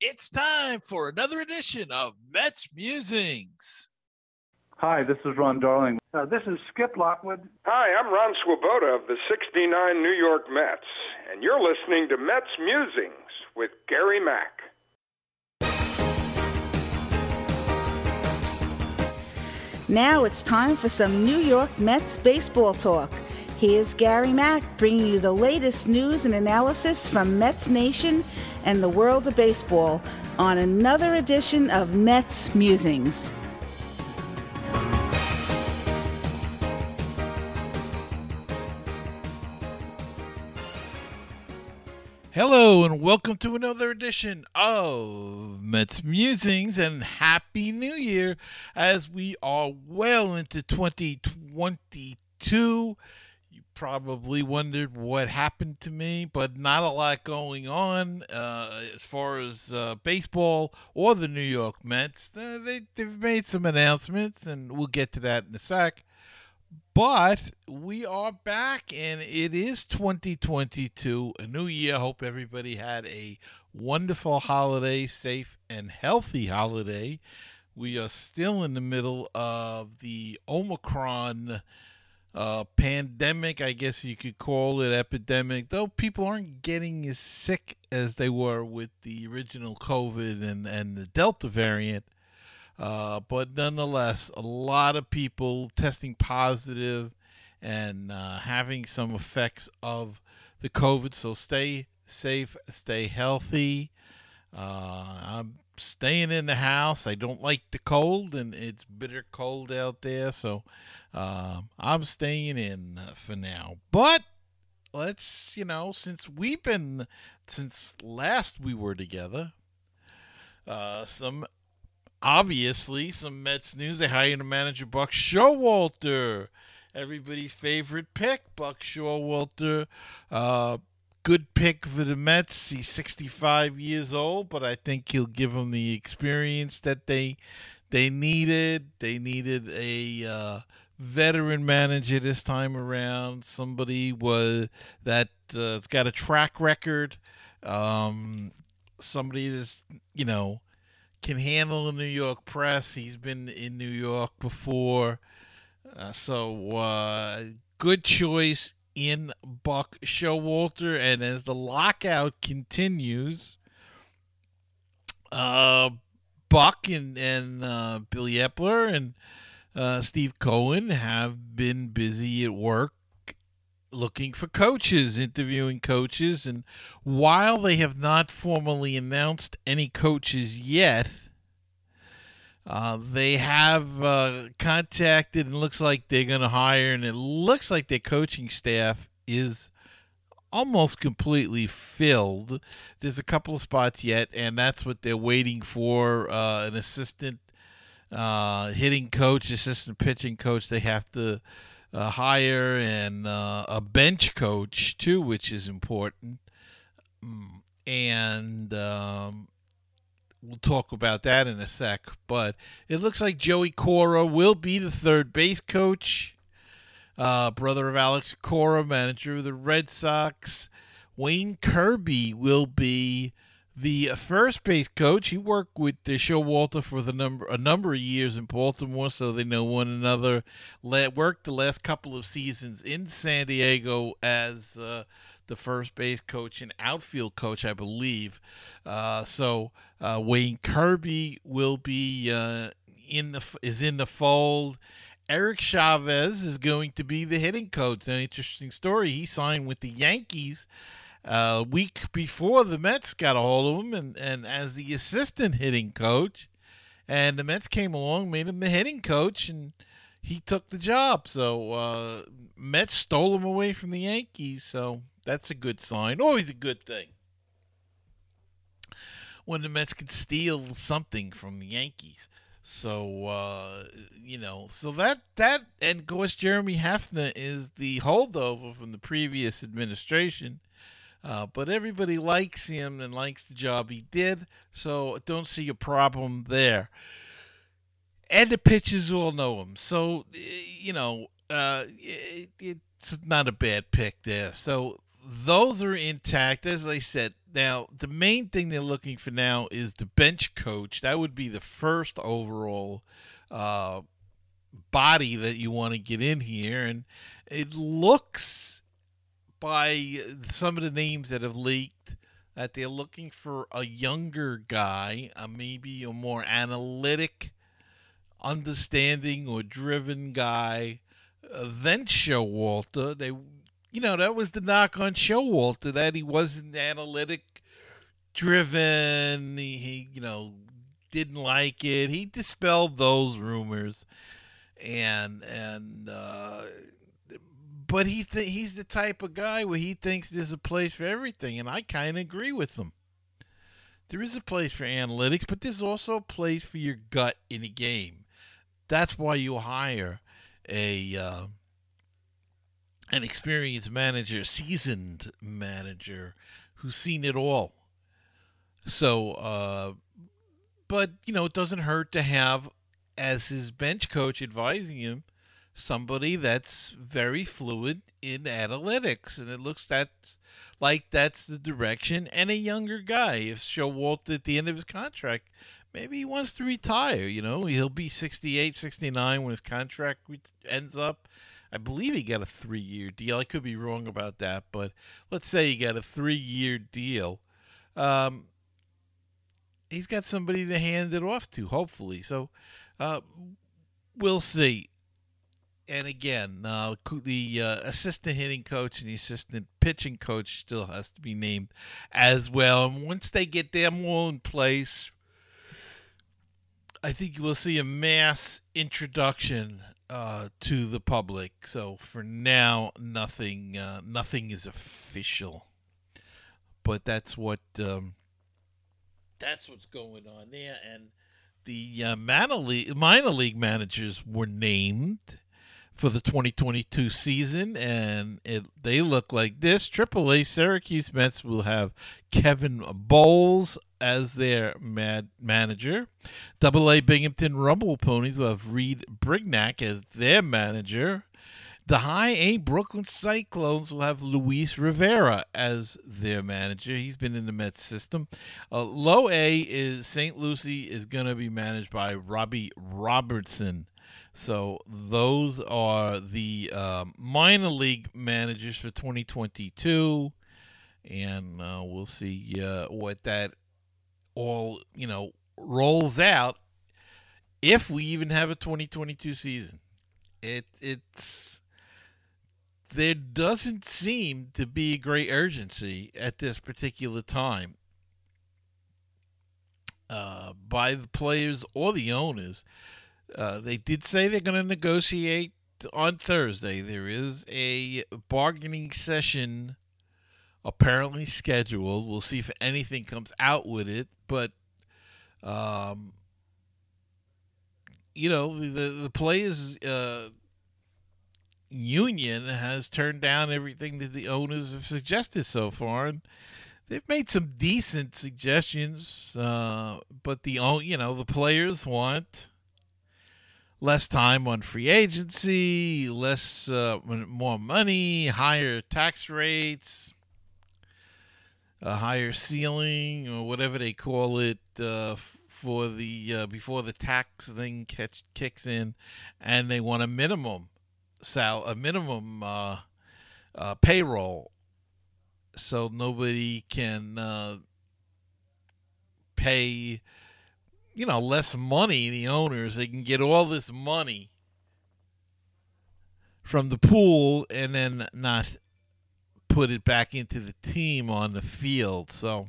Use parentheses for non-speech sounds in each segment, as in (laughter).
It's time for another edition of Mets Musings. Hi, this is Ron Darling. Uh, this is Skip Lockwood. Hi, I'm Ron Swoboda of the 69 New York Mets, and you're listening to Mets Musings with Gary Mack. Now it's time for some New York Mets baseball talk. Here's Gary Mack bringing you the latest news and analysis from Mets Nation and the world of baseball on another edition of Mets Musings. Hello, and welcome to another edition of Mets Musings, and Happy New Year as we are well into 2022 probably wondered what happened to me, but not a lot going on uh, as far as uh, baseball or the New York Mets. They, they've made some announcements, and we'll get to that in a sec. But we are back, and it is 2022, a new year. Hope everybody had a wonderful holiday, safe and healthy holiday. We are still in the middle of the Omicron uh, pandemic, I guess you could call it epidemic, though people aren't getting as sick as they were with the original COVID and, and the Delta variant. Uh, but nonetheless, a lot of people testing positive and uh, having some effects of the COVID. So stay safe, stay healthy. Uh, I'm staying in the house. I don't like the cold, and it's bitter cold out there. So um, I'm staying in uh, for now. But let's, you know, since we've been, since last we were together, uh, some, obviously, some Mets news. They hired a manager, Buck Showalter. Everybody's favorite pick, Buck Showalter. Uh, good pick for the Mets. He's 65 years old, but I think he'll give them the experience that they they needed. They needed a uh, veteran manager this time around. Somebody was that uh, has got a track record. Um, somebody that's you know can handle the New York press. He's been in New York before, uh, so uh, good choice in Buck Showalter. And as the lockout continues, uh, Buck and and uh, Billy Eppler and uh, Steve Cohen have been busy at work looking for coaches, interviewing coaches, and while they have not formally announced any coaches yet, uh, they have uh, contacted and looks like they're going to hire, and it looks like their coaching staff is almost completely filled. There's a couple of spots yet, and that's what they're waiting for uh, an assistant uh, hitting coach, assistant pitching coach. They have to uh, hire and a bench coach too, which is important. Mm, and um, we'll talk about that in a sec. But it looks like Joey Cora will be the third base coach, uh, brother of Alex Cora, manager of the Red Sox. Wayne Kirby will be the first base coach. He worked with the Showalter for the number a number of years in Baltimore, so they know one another. Let, worked the last couple of seasons in San Diego as uh, the first base coach and outfield coach, I believe. Uh, so uh, Wayne Kirby will be uh, in the is in the fold. Eric Chavez is going to be the hitting coach. An interesting story. He signed with the Yankees a week before the Mets got a hold of him and, and as the assistant hitting coach. And the Mets came along, made him the hitting coach, and he took the job. So uh, Mets stole him away from the Yankees. So that's a good sign. Always a good thing when the Mets can steal something from the Yankees. So uh, you know, so that that and of course Jeremy Hefner is the holdover from the previous administration. Uh, but everybody likes him and likes the job he did, so don't see a problem there. And the pitchers all know him, so you know uh, it, it's not a bad pick there. So those are intact. As I said, now the main thing they're looking for now is the bench coach. That would be the first overall uh, body that you want to get in here, and it looks by some of the names that have leaked that they're looking for a younger guy, a maybe a more analytic, understanding or driven guy uh, than Showalter. They, you know, that was the knock on Showalter that he wasn't analytic driven. He, he, you know, didn't like it. He dispelled those rumors, and and uh, but he th- he's the type of guy where he thinks there's a place for everything, and I kind of agree with him. There is a place for analytics, but there's also a place for your gut in a game. That's why you hire a uh, an experienced manager, seasoned manager who's seen it all. So, uh, but you know, it doesn't hurt to have as his bench coach advising him somebody that's very fluid in analytics, and it looks that like that's the direction. And a younger guy, if Showalter at the end of his contract, maybe he wants to retire. You know, he'll be 68, 69 when his contract ends up. I believe he got a three-year deal. I could be wrong about that, but let's say he got a three-year deal. Um, he's got somebody to hand it off to, hopefully. So uh, we'll see and again, uh, the uh, assistant hitting coach and the assistant pitching coach still has to be named as well. And once they get them all in place, I think you will see a mass introduction uh, to the public. So for now, nothing, uh, nothing is official, but that's what um, that's what's going on there. And the uh, minor league, minor league managers were named for the 2022 season, and it, they look like this. AAA Syracuse Mets will have Kevin Boles as their mad manager. Double A Binghamton Rumble Ponies will have Reid Brignac as their manager. The High A Brooklyn Cyclones will have Luis Rivera as their manager. He's been in the Mets system. Uh, low A is St. Lucie is going to be managed by Robbie Robertson. So those are the um, minor league managers for 2022, and uh, we'll see uh, what that all you know rolls out if we even have a 2022 season. It it's there doesn't seem to be great urgency at this particular time uh, by the players or the owners uh, they did say they're going to negotiate on Thursday. There is a bargaining session apparently scheduled. We'll see if anything comes out with it, but um, you know the the players uh, union has turned down everything that the owners have suggested so far, and they've made some decent suggestions. Uh, but the you know the players want less time on free agency, less uh, more money, higher tax rates, a higher ceiling or whatever they call it uh, for the uh, before the tax thing catch, kicks in, and they want a minimum sal a minimum uh, uh, payroll, so nobody can uh, pay you know, less money, the owners, they can get all this money from the pool and then not put it back into the team on the field. So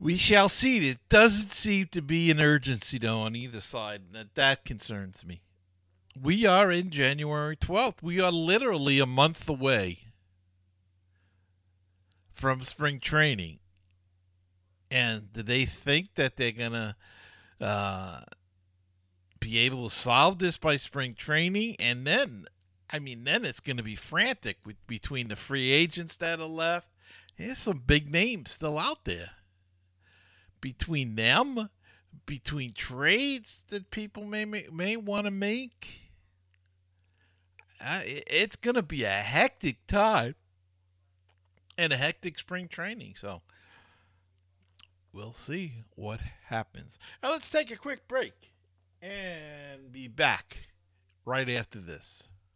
we shall see. It doesn't seem to be an urgency, though, on either side. That, that concerns me. We are in January 12th. We are literally a month away from spring training. And do they think that they're going to uh, be able to solve this by spring training? And then, I mean, then it's going to be frantic with, between the free agents that are left. There's some big names still out there. Between them, between trades that people may may, may want to make, uh, it's going to be a hectic time. and a hectic spring training. So we'll see what happens. Now let's take a quick break and be back right after this.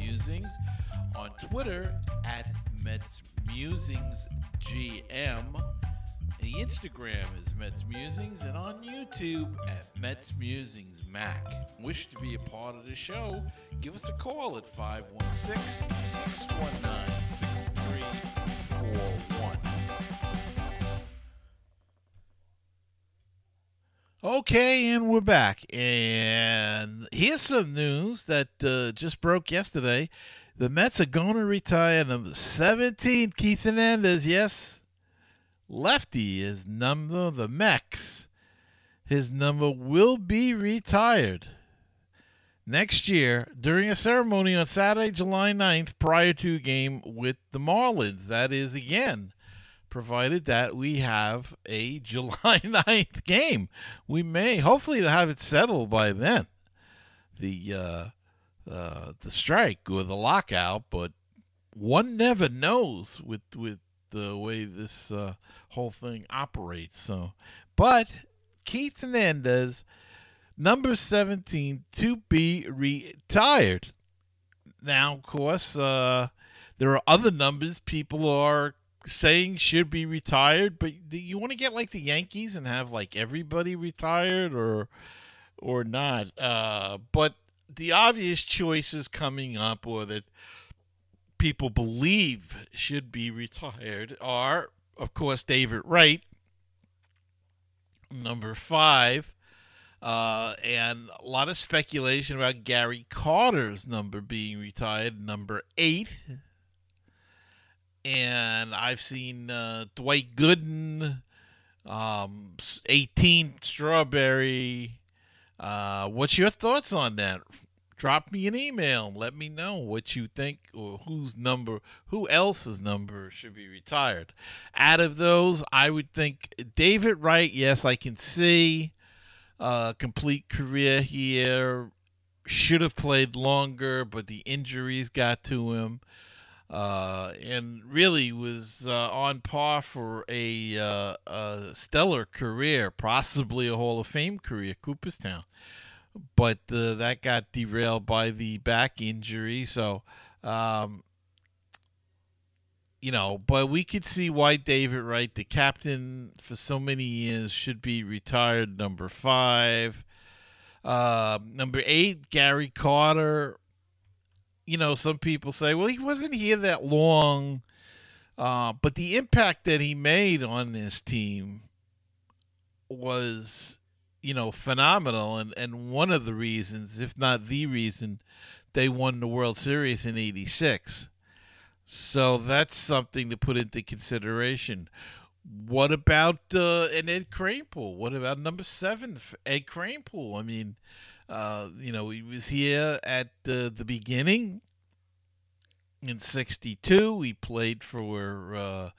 Musings, on Twitter at Mets Musings GM. The Instagram is Mets Musings, and on YouTube at Mets Musings Mac. Wish to be a part of the show? Give us a call at 516 619 6341. Okay, and we're back. And here's some news that uh, just broke yesterday. The Mets are going to retire number 17, Keith Hernandez. Yes, lefty is number the Mex. His number will be retired next year during a ceremony on Saturday, July 9th, prior to a game with the Marlins. That is again provided that we have a (laughs) July 9th game. We may hopefully have it settled by then. The uh, uh, the strike or the lockout, but one never knows with with the way this uh, whole thing operates. So, but Keith Hernandez, number 17, to be retired. Now, of course, uh, there are other numbers people are saying should be retired, but do you want to get like the Yankees and have like everybody retired or or not. Uh, but the obvious choices coming up or that people believe should be retired are, of course, David Wright, number five. Uh, and a lot of speculation about Gary Carter's number being retired, number eight and I've seen uh, Dwight Gooden, um, 18 Strawberry. Uh, what's your thoughts on that? Drop me an email. Let me know what you think or whose number, who else's number should be retired. Out of those, I would think David Wright. Yes, I can see uh, complete career here. Should have played longer, but the injuries got to him uh, and really was uh, on par for a, uh, a, stellar career, possibly a Hall of Fame career, Cooperstown. But uh, that got derailed by the back injury. So, um, you know, but we could see why David Wright, the captain for so many years, should be retired. Number five. Uh, number eight, Gary Carter you know, some people say, well, he wasn't here that long. Uh, but the impact that he made on this team was, you know, phenomenal. And, and one of the reasons, if not the reason, they won the World Series in 86. So that's something to put into consideration. What about uh, an Ed Kranepool? What about number seven, Ed Kranepool? I mean, uh, you know, he was here at uh, the beginning in '62. He played for uh,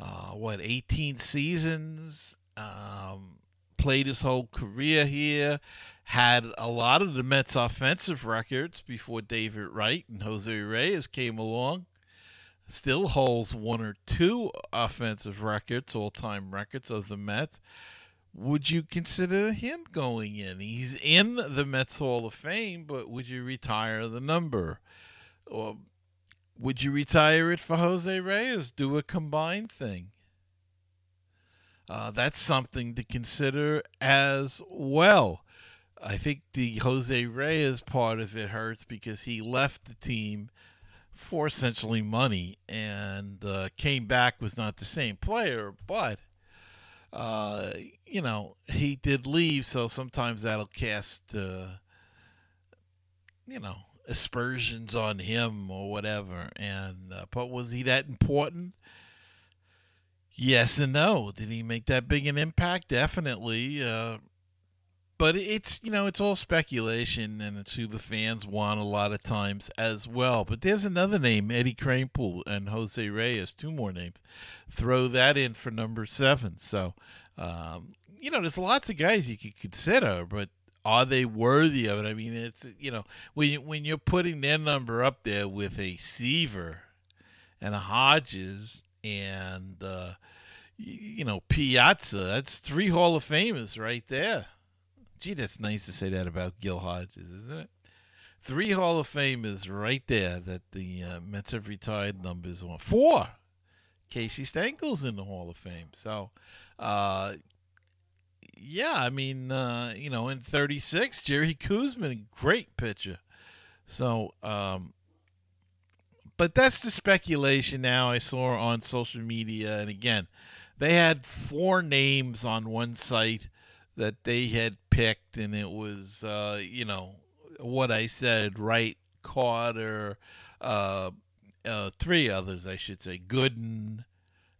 uh, what 18 seasons. Um, played his whole career here. Had a lot of the Mets' offensive records before David Wright and Jose Reyes came along. Still holds one or two offensive records, all-time records of the Mets would you consider him going in? He's in the Mets Hall of Fame, but would you retire the number? Or would you retire it for Jose Reyes? Do a combined thing. Uh, that's something to consider as well. I think the Jose Reyes part of it hurts because he left the team for essentially money and uh, came back was not the same player, but uh, you know he did leave, so sometimes that'll cast uh, you know aspersions on him or whatever. And uh, but was he that important? Yes and no. Did he make that big an impact? Definitely. Uh, but it's you know it's all speculation and it's who the fans want a lot of times as well. But there's another name, Eddie Kranepool and Jose Reyes, two more names. Throw that in for number seven. So um, you know there's lots of guys you could consider, but are they worthy of it? I mean, it's you know when you, when you're putting their number up there with a Seaver and a Hodges and uh, you know Piazza, that's three Hall of Famers right there. Gee, that's nice to say that about Gil Hodges, isn't it? Three Hall of Famers right there that the uh, Mets have retired numbers on. Four. Casey Stengel's in the Hall of Fame. So, uh, yeah, I mean, uh, you know, in 36, Jerry Koosman, great pitcher. So, um, but that's the speculation now I saw on social media. And again, they had four names on one site that they had picked, and it was, uh, you know, what I said, Wright, Carter, uh, uh, three others, I should say, Gooden,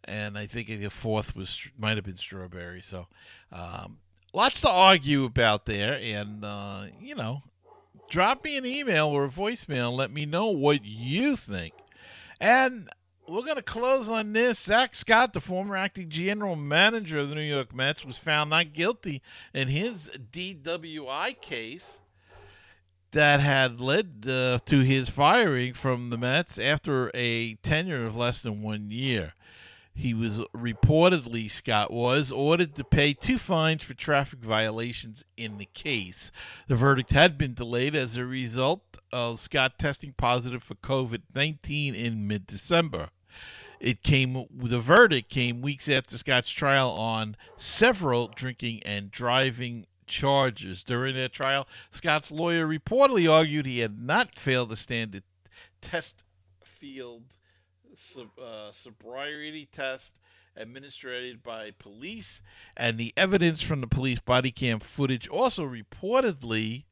and I think the fourth was might have been Strawberry. So, um, lots to argue about there, and uh, you know, drop me an email or a voicemail. Let me know what you think. And we're going to close on this. Zack Scott, the former acting general manager of the New York Mets, was found not guilty in his DWI case that had led uh, to his firing from the Mets after a tenure of less than one year. He was reportedly, Scott was, ordered to pay two fines for traffic violations in the case. The verdict had been delayed as a result of Scott testing positive for COVID 19 in mid December. It came the verdict came weeks after Scott's trial on several drinking and driving charges. During that trial, Scott's lawyer reportedly argued he had not failed the standard test field uh, sobriety test administered by police, and the evidence from the police body cam footage also reportedly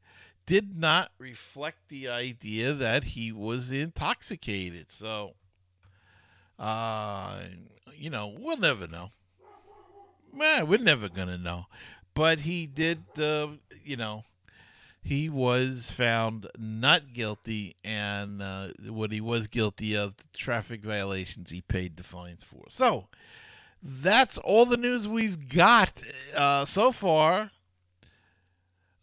did not reflect the idea that he was intoxicated. So, uh, you know, we'll never know. Man, we're never gonna know. But he did, uh, you know, he was found not guilty, and uh, what he was guilty of, traffic violations, he paid the fines for. So that's all the news we've got uh, so far.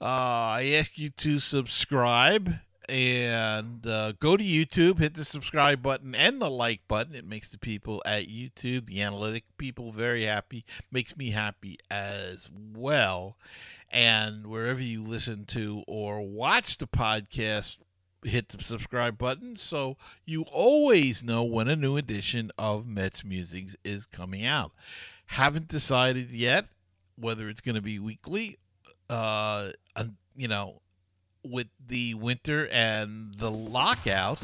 Uh, I ask you to subscribe and uh, go to YouTube, hit the subscribe button and the like button. It makes the people at YouTube, the analytic people, very happy. Makes me happy as well. And wherever you listen to or watch the podcast, hit the subscribe button so you always know when a new edition of Mets Musings is coming out. Haven't decided yet whether it's going to be weekly. Uh, you know, with the winter and the lockout,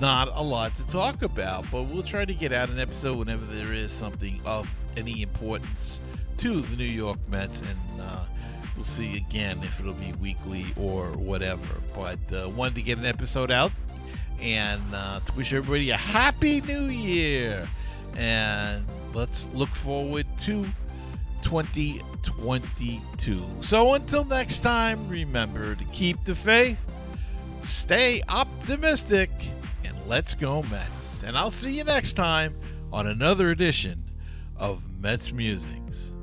not a lot to talk about, but we'll try to get out an episode whenever there is something of any importance to the New York Mets and. Uh, We'll see again if it'll be weekly or whatever. But uh, wanted to get an episode out and uh, to wish everybody a happy new year. And let's look forward to 2022. So until next time, remember to keep the faith, stay optimistic, and let's go Mets. And I'll see you next time on another edition of Mets Musings.